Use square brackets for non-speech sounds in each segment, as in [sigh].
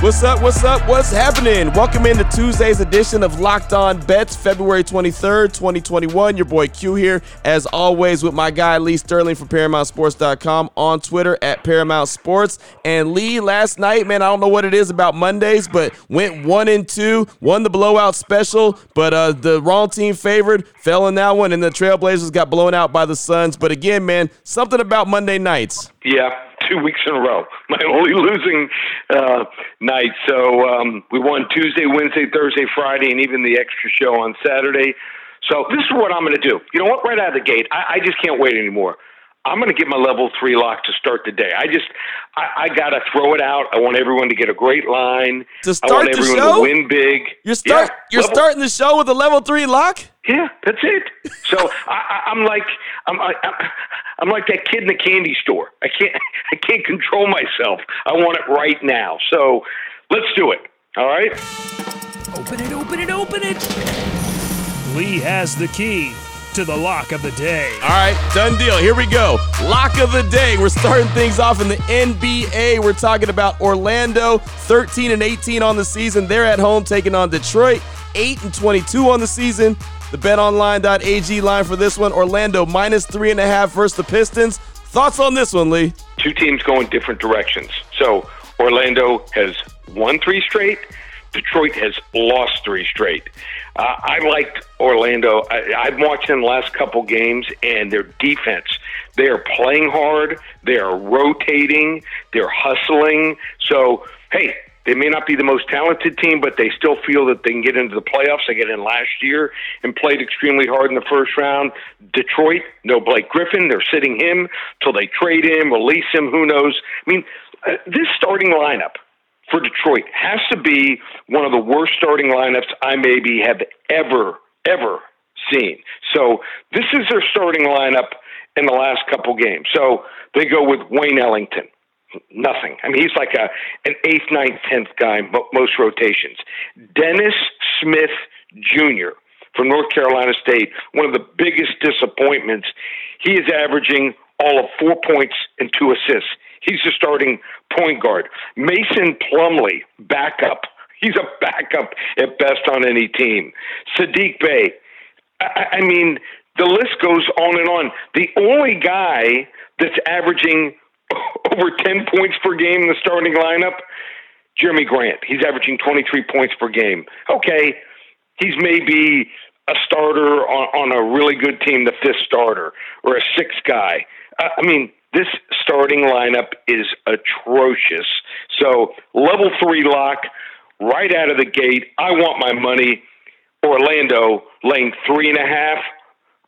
What's up? What's up? What's happening? Welcome into Tuesday's edition of Locked On Bets, February 23rd, 2021. Your boy Q here, as always, with my guy Lee Sterling from ParamountSports.com on Twitter at Paramount Sports. And Lee, last night, man, I don't know what it is about Mondays, but went one and two, won the blowout special, but uh, the wrong team favored, fell in that one, and the Trailblazers got blown out by the Suns. But again, man, something about Monday nights. Yeah, two weeks in a row. [laughs] My only losing uh, night. So um, we won Tuesday, Wednesday, Thursday, Friday, and even the extra show on Saturday. So this is what I'm going to do. You know what? Right out of the gate, I, I just can't wait anymore. I'm going to get my level three lock to start the day. I just, I, I got to throw it out. I want everyone to get a great line. To start I want the everyone show? to win big. You're start. Yeah, you're level- starting the show with a level three lock. Yeah, that's it. So I, I, I'm like, I'm, I, I'm like that kid in the candy store. I can't, [laughs] I can't control myself. I want it right now. So let's do it. All right. Open it, open it, open it. Lee has the key to the lock of the day. All right, done deal. Here we go. Lock of the day. We're starting things off in the NBA. We're talking about Orlando, 13 and 18 on the season. They're at home taking on Detroit, 8 and 22 on the season. The betonline.ag line for this one Orlando minus three and a half versus the Pistons. Thoughts on this one, Lee? Two teams going different directions. So Orlando has won three straight. Detroit has lost three straight. Uh, I liked Orlando. I, I've watched them the last couple games, and their defense. They are playing hard. They are rotating. They're hustling. So, hey, they may not be the most talented team, but they still feel that they can get into the playoffs. They get in last year and played extremely hard in the first round. Detroit, no Blake Griffin. They're sitting him till they trade him, release him. Who knows? I mean, uh, this starting lineup for Detroit has to be one of the worst starting lineups I maybe have ever, ever seen. So this is their starting lineup in the last couple games. So they go with Wayne Ellington. Nothing. I mean, he's like a an eighth, ninth, tenth guy mo- most rotations. Dennis Smith Jr. from North Carolina State, one of the biggest disappointments. He is averaging all of four points and two assists. He's the starting point guard. Mason Plumlee, backup. [laughs] He's a backup at best on any team. Saddiq Bey. I, I mean, the list goes on and on. The only guy that's averaging [laughs] over 10 points per game in the starting lineup, Jerami Grant. He's averaging 23 points per game. Okay, he's maybe a starter on, on a really good team, the fifth starter, or a sixth guy. Uh, I mean, this starting lineup is atrocious. So, level three lock right out of the gate. I want my money. Orlando laying three and a half.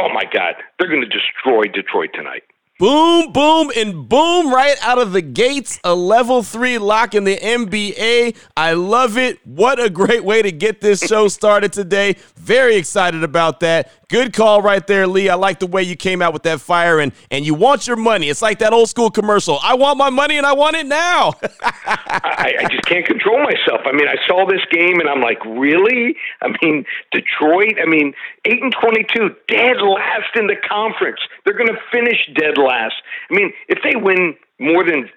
Oh my God, they're going to destroy Detroit tonight. Boom, boom, and boom right out of the gates. A level three lock in the NBA. I love it. What a great way to get this show started today. Very excited about that. Good call right there, Lee. I like the way you came out with that fire and, and you want your money. It's like that old school commercial. I want my money and I want it now. [laughs] I, I just can't control myself. I mean, I saw this game and I'm like, really? I mean, Detroit. I mean, eight and twenty-two, dead last in the conference. They're going to finish dead last. I mean, if they win more than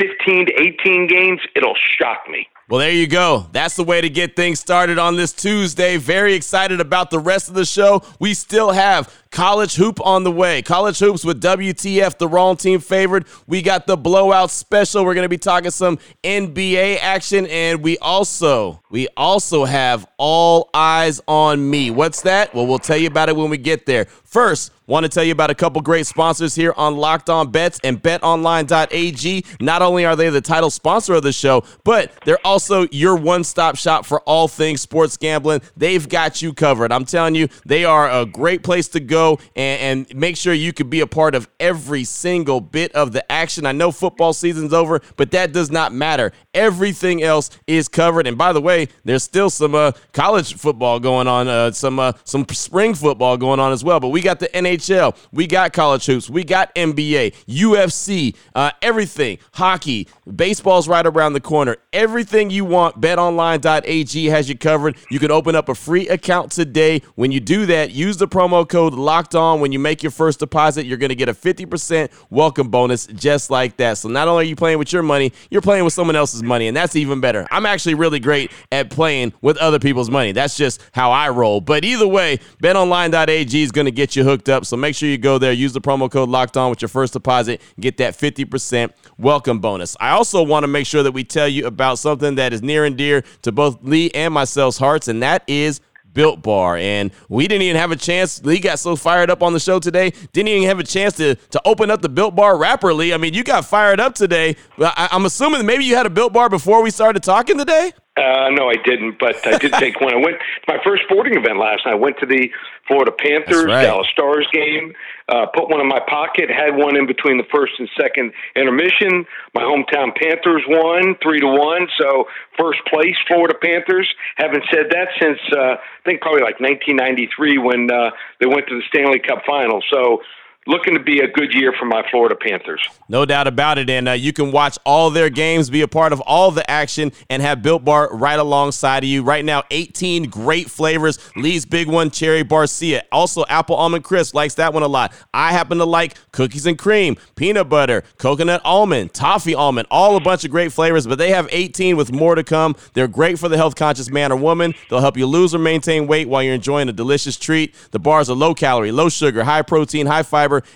fifteen to eighteen games, it'll shock me. Well, there you go. That's the way to get things started on this Tuesday. Very excited about the rest of the show. We still have college hoop on the way. College hoops with WTF, the wrong team favored. We got the blowout special. We're going to be talking some NBA action and we also we also have all eyes on me. What's that? Well, we'll tell you about it when we get there. First, want to tell you about a couple great sponsors here on Locked On Bets and betonline.ag. Not only are they the title sponsor of the show, but they're also your one stop shop for all things sports gambling. They've got you covered. I'm telling you, they are a great place to go and, and make sure you can be a part of every single bit of the action. I know football season's over, but that does not matter. Everything else is covered. And by the way, there's still some uh, college football going on, uh, some uh, some spring football going on as well. But we got the NHL, we got college hoops, we got NBA, UFC, uh, everything, hockey, baseball's right around the corner. Everything you want, BetOnline.ag has you covered. You can open up a free account today. When you do that, use the promo code Locked On when you make your first deposit. You're going to get a 50% welcome bonus just like that. So not only are you playing with your money, you're playing with someone else's money, and that's even better. I'm actually really great at playing with other people's money. That's just how I roll. But either way, betonline.ag is going to get you hooked up. So make sure you go there, use the promo code locked on with your first deposit, get that 50% welcome bonus. I also want to make sure that we tell you about something that is near and dear to both Lee and myself's hearts, and that is Built Bar. And we didn't even have a chance. Lee got so fired up on the show today, didn't even have a chance to, to open up the Built Bar wrapper, Lee. I mean, you got fired up today. I, I'm assuming maybe you had a Built Bar before we started talking today? Uh, no, I didn't, but I did [laughs] take one. I went to my first sporting event last night. I went to the Florida Panthers right. Dallas Stars game. Uh, put one in my pocket. Had one in between the first and second intermission. My hometown Panthers won three to one. So first place Florida Panthers. Haven't said that since uh, think probably like 1993 when uh, they went to the Stanley Cup final. So looking to be a good year for my Florida Panthers. No doubt about it. And uh, you can watch all their games, be a part of all the action, and have Built Bar right alongside of you. Right now, 18 great flavors. Lee's big one, Cherry Barcia. Also, Apple Almond Crisp likes that one a lot. I happen to like cookies and cream, peanut butter, coconut almond, toffee almond, all a bunch of great flavors, but they have 18 with more to come. They're great for the health conscious man or woman. They'll help you lose or maintain weight while you're enjoying a delicious treat. The bars are low calorie, low sugar, high protein, high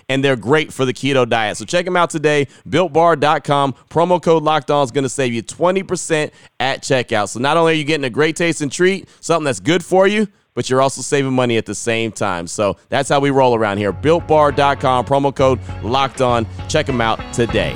and they're great for the keto diet. So check them out today, builtbar.com. Promo code locked on is going to save you 20% at checkout. So not only are you getting a great tasting treat, something that's good for you, but you're also saving money at the same time. So that's how we roll around here. BuiltBar.com, promo code locked on. Check them out today.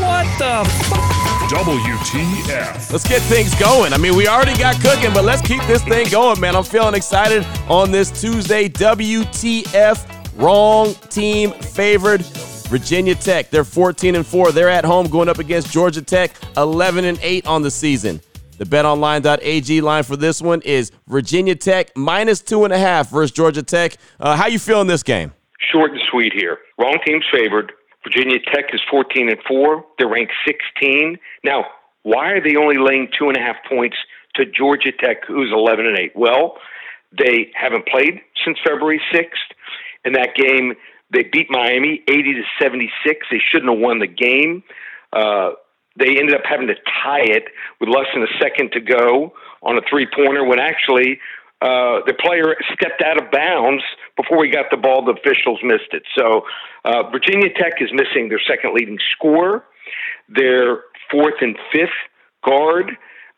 What the fuck? WTF. Let's get things going. I mean, we already got cooking, but let's keep this thing going, man. I'm feeling excited on this Tuesday. WTF. Wrong team favored. Virginia Tech, they're 14 and 4. They're at home going up against Georgia Tech, 11 and 8 on the season. The betonline.ag line for this one is Virginia Tech minus two and a half versus Georgia Tech. Uh, how you feeling this game? Short and sweet here. Wrong team's favored. Virginia Tech is 14 and 4. They're ranked 16. Now, why are they only laying two and a half points to Georgia Tech, who's 11 and 8? Well, they haven't played since February 6th. In that game, they beat Miami 80 to 76. They shouldn't have won the game. Uh, they ended up having to tie it with less than a second to go on a three pointer when actually uh, the player stepped out of bounds before he got the ball. The officials missed it. So uh, Virginia Tech is missing their second leading scorer. Their fourth and fifth guard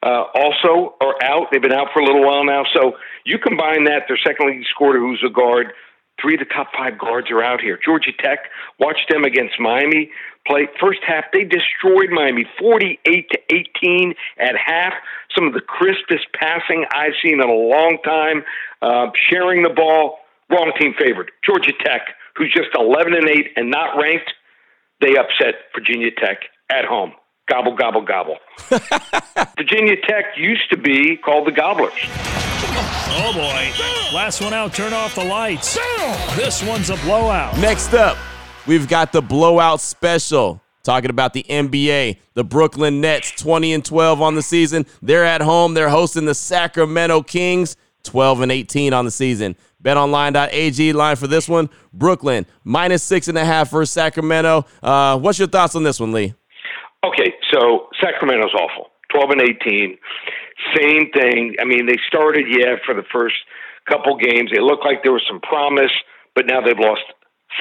uh, also are out. They've been out for a little while now. So you combine that, their second leading scorer, who's a guard, Three of the top five guards are out here. Georgia Tech, watch them against Miami play. First half, they destroyed Miami 48 to 18 at half. Some of the crispest passing I've seen in a long time. Uh, sharing the ball, wrong team favored. Georgia Tech, who's just 11 and 8 and not ranked, they upset Virginia Tech at home. Gobble, gobble, gobble. [laughs] Virginia Tech used to be called the Gobblers. Oh boy. Last one out, turn off the lights. This one's a blowout. Next up, we've got the blowout special. Talking about the NBA, the Brooklyn Nets 20 and 12 on the season. They're at home. They're hosting the Sacramento Kings 12 and 18 on the season. BetOnline.ag line for this one. Brooklyn minus six and a half for Sacramento. Uh, what's your thoughts on this one, Lee? Okay, so Sacramento's awful. 12 and 18. Same thing. I mean, they started, yeah, for the first couple games. It looked like there was some promise, but now they've lost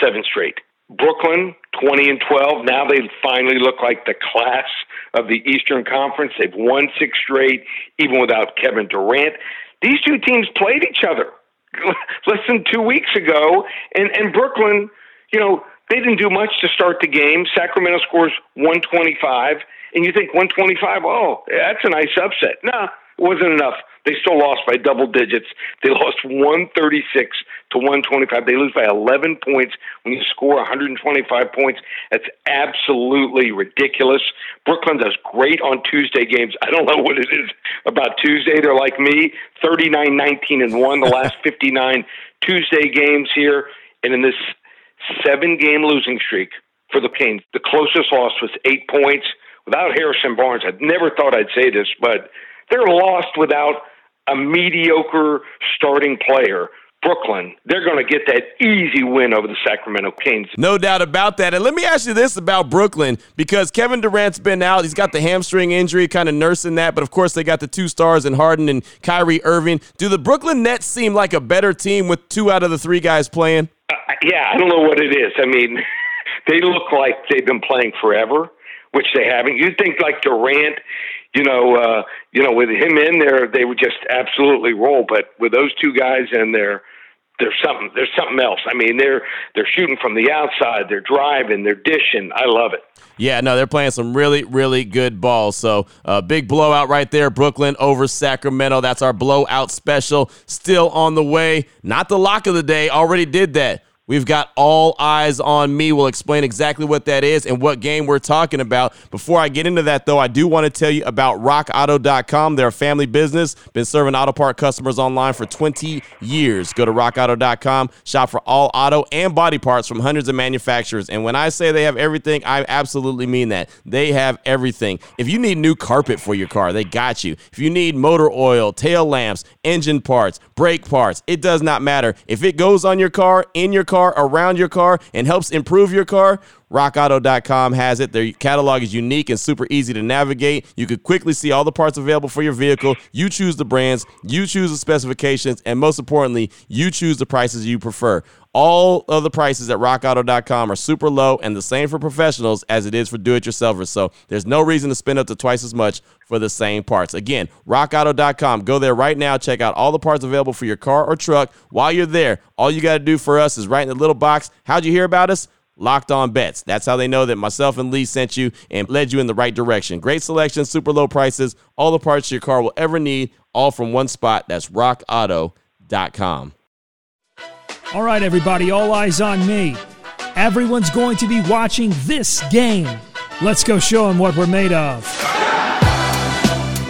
seven straight. Brooklyn, 20 and 12. Now they finally look like the class of the Eastern Conference. They've won six straight, even without Kevin Durant. These two teams played each other [laughs] less than two weeks ago, and, and Brooklyn, you know, they didn't do much to start the game. Sacramento scores 125, and you think 125, oh, that's a nice upset. No, it wasn't enough. They still lost by double digits. They lost 136 to 125. They lose by 11 points when you score 125 points. That's absolutely ridiculous. Brooklyn does great on Tuesday games. I don't know what it is about Tuesday. They're like me, 39 19 and 1 the last [laughs] 59 Tuesday games here. And in this seven game losing streak for the Canes, the closest loss was eight points without Harrison Barnes. I never thought I'd say this, but they're lost without a mediocre starting player. Brooklyn, they're going to get that easy win over the Sacramento Kings. No doubt about that. And let me ask you this about Brooklyn because Kevin Durant's been out. He's got the hamstring injury, kind of nursing that. But of course, they got the two stars in Harden and Kyrie Irving. Do the Brooklyn Nets seem like a better team with two out of the three guys playing? Uh, yeah, I don't know what it is. I mean, [laughs] they look like they've been playing forever, which they haven't. You'd think like Durant you know, uh, you know, with him in there, they would just absolutely roll. But with those two guys in there, there's something. There's something else. I mean, they're they're shooting from the outside. They're driving. They're dishing. I love it. Yeah, no, they're playing some really, really good ball. So, uh, big blowout right there, Brooklyn over Sacramento. That's our blowout special. Still on the way. Not the lock of the day. Already did that. We've got all eyes on me. We'll explain exactly what that is and what game we're talking about. Before I get into that, though, I do want to tell you about rockauto.com. They're a family business, been serving auto part customers online for 20 years. Go to rockauto.com, shop for all auto and body parts from hundreds of manufacturers. And when I say they have everything, I absolutely mean that. They have everything. If you need new carpet for your car, they got you. If you need motor oil, tail lamps, engine parts, brake parts, it does not matter. If it goes on your car, in your car, car, around your car, and helps improve your car, RockAuto.com has it. Their catalog is unique and super easy to navigate. You can quickly see all the parts available for your vehicle. You choose the brands, you choose the specifications, and most importantly, you choose the prices you prefer. All of the prices at rockauto.com are super low and the same for professionals as it is for do it yourselfers. So there's no reason to spend up to twice as much for the same parts. Again, rockauto.com. Go there right now. Check out all the parts available for your car or truck. While you're there, all you got to do for us is write in the little box, How'd you hear about us? Locked on bets. That's how they know that myself and Lee sent you and led you in the right direction. Great selection, super low prices, all the parts your car will ever need, all from one spot. That's rockauto.com. All right, everybody, all eyes on me. Everyone's going to be watching this game. Let's go show them what we're made of.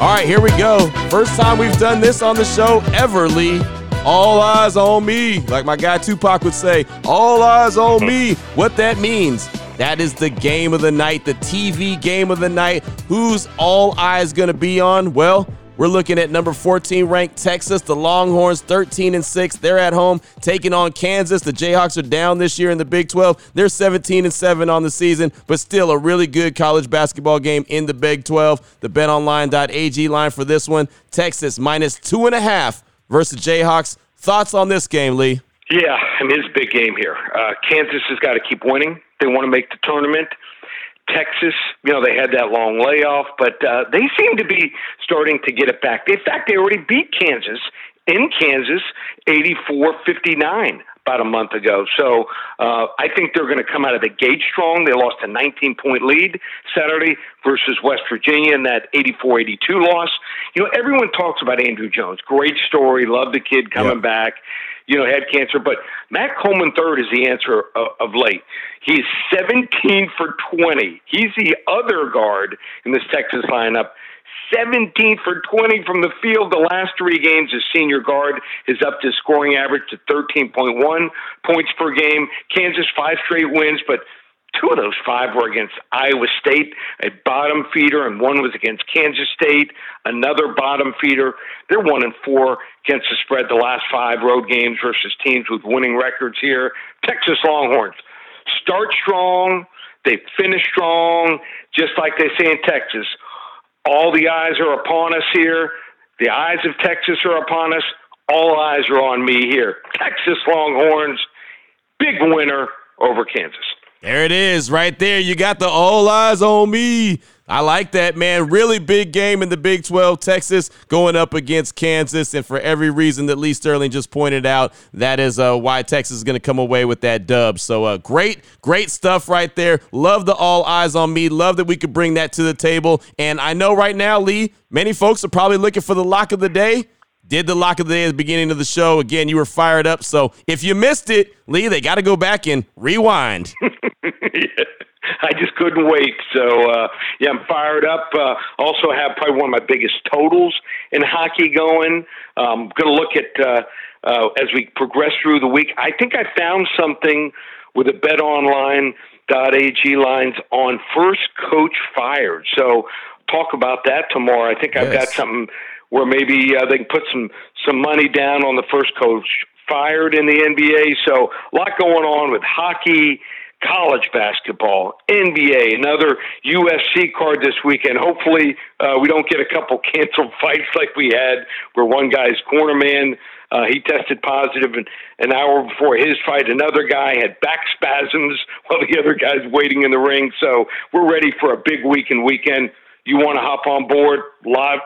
All right, here we go. First time we've done this on the show ever, Lee. All eyes on me. Like my guy Tupac would say, all eyes on me. What that means, that is the game of the night, the TV game of the night. Who's all eyes going to be on? Well, we're looking at number 14 ranked Texas, the Longhorns 13 and 6. They're at home taking on Kansas. The Jayhawks are down this year in the Big 12. They're 17 and 7 on the season, but still a really good college basketball game in the Big 12. The betonline.ag line for this one, Texas minus two and a half versus Jayhawks. Thoughts on this game, Lee? Yeah, I mean, it's a big game here. Uh, Kansas has got to keep winning. They want to make the tournament. Texas, you know, they had that long layoff, but uh, they seem to be starting to get it back. In fact, they already beat Kansas in Kansas 84 59 about a month ago. So uh, I think they're going to come out of the gate strong. They lost a 19 point lead Saturday versus West Virginia in that 84 82 loss. You know, everyone talks about Andrew Jones. Great story. Love the kid coming back. You know, had cancer. But Matt Coleman third is the answer of, of late. He's 17 for 20. He's the other guard in this Texas lineup 17 for 20 from the field the last three games. His senior guard is up to scoring average to 13.1 points per game. Kansas, five straight wins, but two of those five were against Iowa State, a bottom feeder, and one was against Kansas State, another bottom feeder. They're one and four against the spread the last five road games versus teams with winning records here. Texas Longhorns start strong, they finish strong, just like they say in Texas all the eyes are upon us here. The eyes of Texas are upon us. All eyes are on me here. Texas Longhorns, big winner over Kansas. There it is, right there. You got the all eyes on me. I like that, man. Really big game in the Big 12. Texas going up against Kansas. And for every reason that Lee Sterling just pointed out, that is uh, why Texas is going to come away with that dub. So uh, great, great stuff right there. Love the all eyes on me. Love that we could bring that to the table. And I know right now, Lee, many folks are probably looking for the lock of the day did the lock of the day at the beginning of the show. Again, you were fired up. So if you missed it, Lee, they got to go back and rewind. yeah. [laughs] I just couldn't wait. So uh, yeah, I'm fired up. Uh, also have probably one of my biggest totals in hockey going. Um, going to look at uh, uh, as we progress through the week. I think I found something with a the BetOnline.ag lines on first coach fired. So talk about that tomorrow. I think yes. I've got something where maybe uh, they can put some some money down on the first coach fired in the NBA. So a lot going on with hockey college basketball, NBA, another UFC card this weekend. Hopefully, uh, we don't get a couple [laughs] canceled fights like we had where one guy's corner man. Uh, he tested positive an, an hour before his fight. Another guy had back spasms [laughs] while the other guy's waiting in the ring. So we're ready for a big week and weekend. You want to hop on board? Live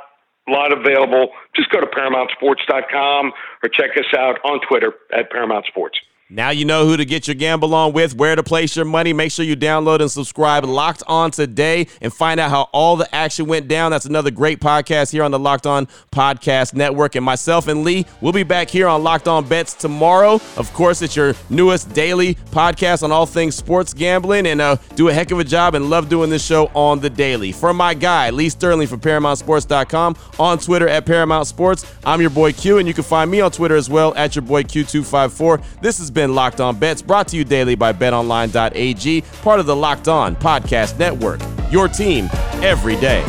lot available. Just go to ParamountSports.com or check us out on Twitter at Paramount Sports. Now you know who to get your gamble on with, where to place your money. Make sure you download and subscribe Locked On today and find out how all the action went down. That's another great podcast here on the Locked On Podcast Network. And myself and Lee, we'll be back here on Locked On Bets tomorrow. Of course, it's your newest daily podcast on all things sports gambling and uh, do a heck of a job and love doing this show on the daily. For my guy, Lee Sterling from ParamountSports.com, on Twitter at Paramount Sports, I'm your boy Q, and you can find me on Twitter as well at your boy Q254. This has been been Locked On Bets, brought to you daily by betonline.ag, part of the Locked On Podcast Network. Your team every day.